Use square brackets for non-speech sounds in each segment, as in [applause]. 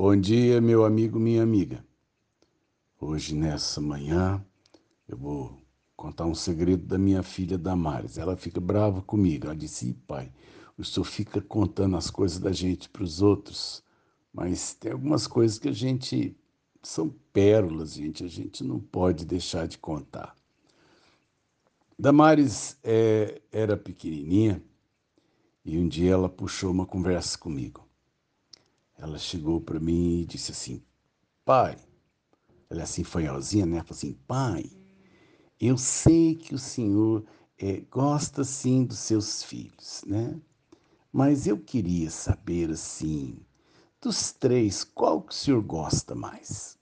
Bom dia, meu amigo, minha amiga. Hoje, nessa manhã, eu vou contar um segredo da minha filha Damares. Ela fica brava comigo. Ela disse: pai, o senhor fica contando as coisas da gente para os outros, mas tem algumas coisas que a gente. são pérolas, gente, a gente não pode deixar de contar. Damares é, era pequenininha e um dia ela puxou uma conversa comigo ela chegou para mim e disse assim: Pai, ela é assim fanhosinha, né? Falou assim: Pai, eu sei que o senhor é, gosta sim dos seus filhos, né? Mas eu queria saber assim, dos três, qual que o senhor gosta mais?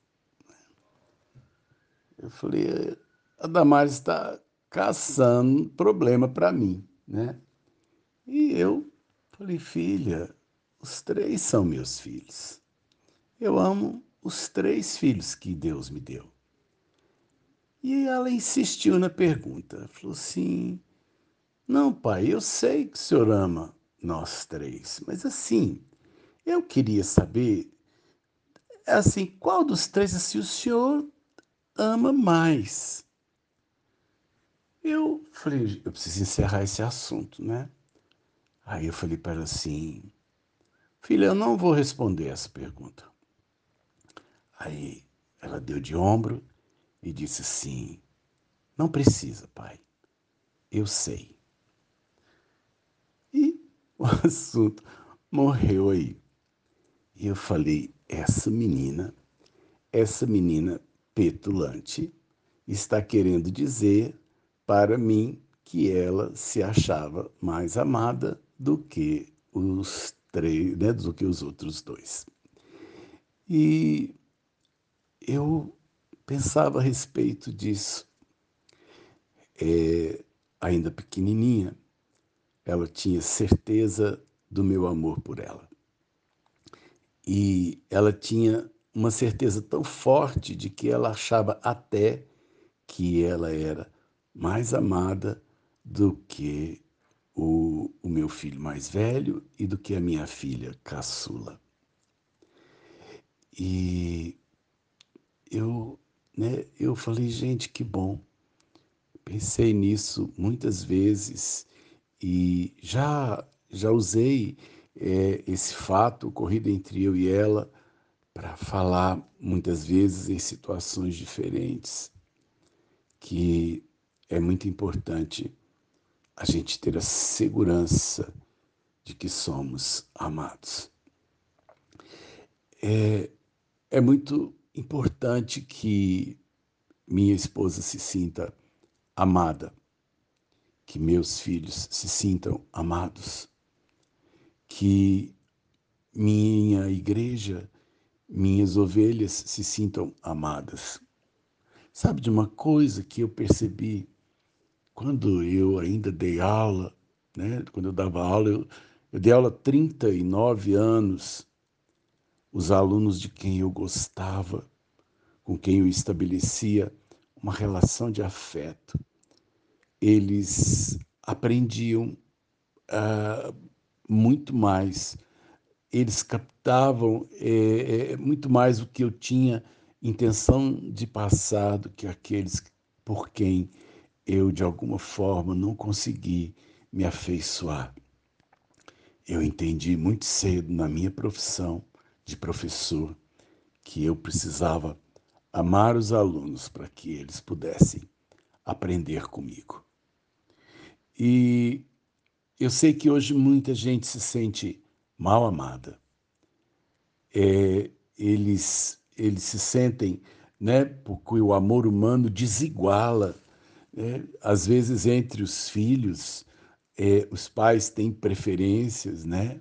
Eu falei: a Damares está caçando problema para mim, né? E eu falei: filha, os três são meus filhos. Eu amo os três filhos que Deus me deu. E ela insistiu na pergunta. Falou assim: Não, pai, eu sei que o senhor ama nós três, mas assim, eu queria saber, assim, qual dos três assim, o senhor ama mais? Eu falei, eu preciso encerrar esse assunto, né? Aí eu falei para ela assim: Filha, eu não vou responder essa pergunta. Aí ela deu de ombro e disse assim: Não precisa, pai. Eu sei. E [laughs] o assunto morreu aí. E eu falei: essa menina, essa menina petulante, está querendo dizer para mim que ela se achava mais amada do que os três, né, do que os outros dois. E eu pensava a respeito disso. É, ainda pequenininha, ela tinha certeza do meu amor por ela. E ela tinha uma certeza tão forte de que ela achava até que ela era mais amada do que o, o meu filho mais velho e do que a minha filha caçula. E eu, né, eu falei, gente, que bom. Pensei nisso muitas vezes e já, já usei é, esse fato ocorrido entre eu e ela para falar muitas vezes em situações diferentes, que é muito importante a gente ter a segurança de que somos amados. É, é muito importante que minha esposa se sinta amada, que meus filhos se sintam amados, que minha igreja, minhas ovelhas se sintam amadas. Sabe de uma coisa que eu percebi quando eu ainda dei aula, né, quando eu dava aula, eu, eu dei aula há 39 anos. Os alunos de quem eu gostava, com quem eu estabelecia uma relação de afeto, eles aprendiam uh, muito mais, eles captavam é, é, muito mais o que eu tinha intenção de passar do que aqueles por quem eu de alguma forma não consegui me afeiçoar. Eu entendi muito cedo na minha profissão de professor que eu precisava amar os alunos para que eles pudessem aprender comigo. E eu sei que hoje muita gente se sente mal amada. É, eles, eles se sentem, né, porque o amor humano desiguala é, às vezes, entre os filhos, é, os pais têm preferências, né?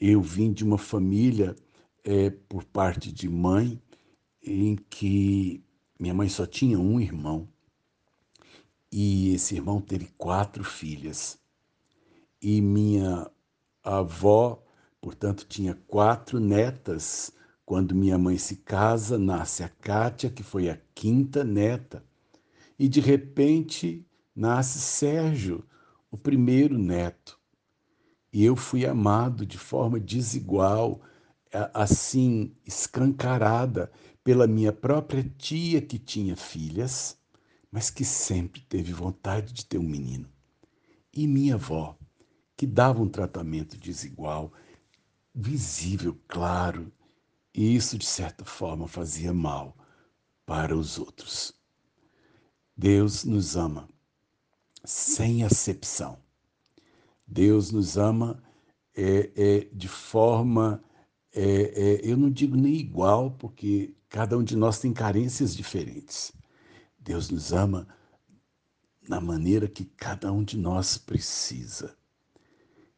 Eu vim de uma família, é, por parte de mãe, em que minha mãe só tinha um irmão. E esse irmão teve quatro filhas. E minha avó, portanto, tinha quatro netas. Quando minha mãe se casa, nasce a Kátia, que foi a quinta neta e de repente nasce Sérgio, o primeiro neto. E eu fui amado de forma desigual assim escancarada pela minha própria tia que tinha filhas, mas que sempre teve vontade de ter um menino. E minha avó, que dava um tratamento desigual, visível, claro, e isso de certa forma fazia mal para os outros. Deus nos ama sem acepção. Deus nos ama é, é, de forma, é, é, eu não digo nem igual, porque cada um de nós tem carências diferentes. Deus nos ama na maneira que cada um de nós precisa.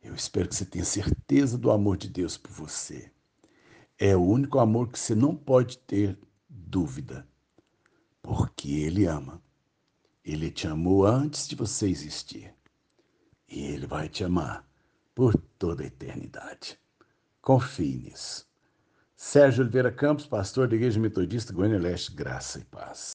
Eu espero que você tenha certeza do amor de Deus por você. É o único amor que você não pode ter dúvida, porque Ele ama. Ele te amou antes de você existir. E Ele vai te amar por toda a eternidade. Confie nisso. Sérgio Oliveira Campos, pastor da Igreja Metodista Goiânia Leste, graça e paz.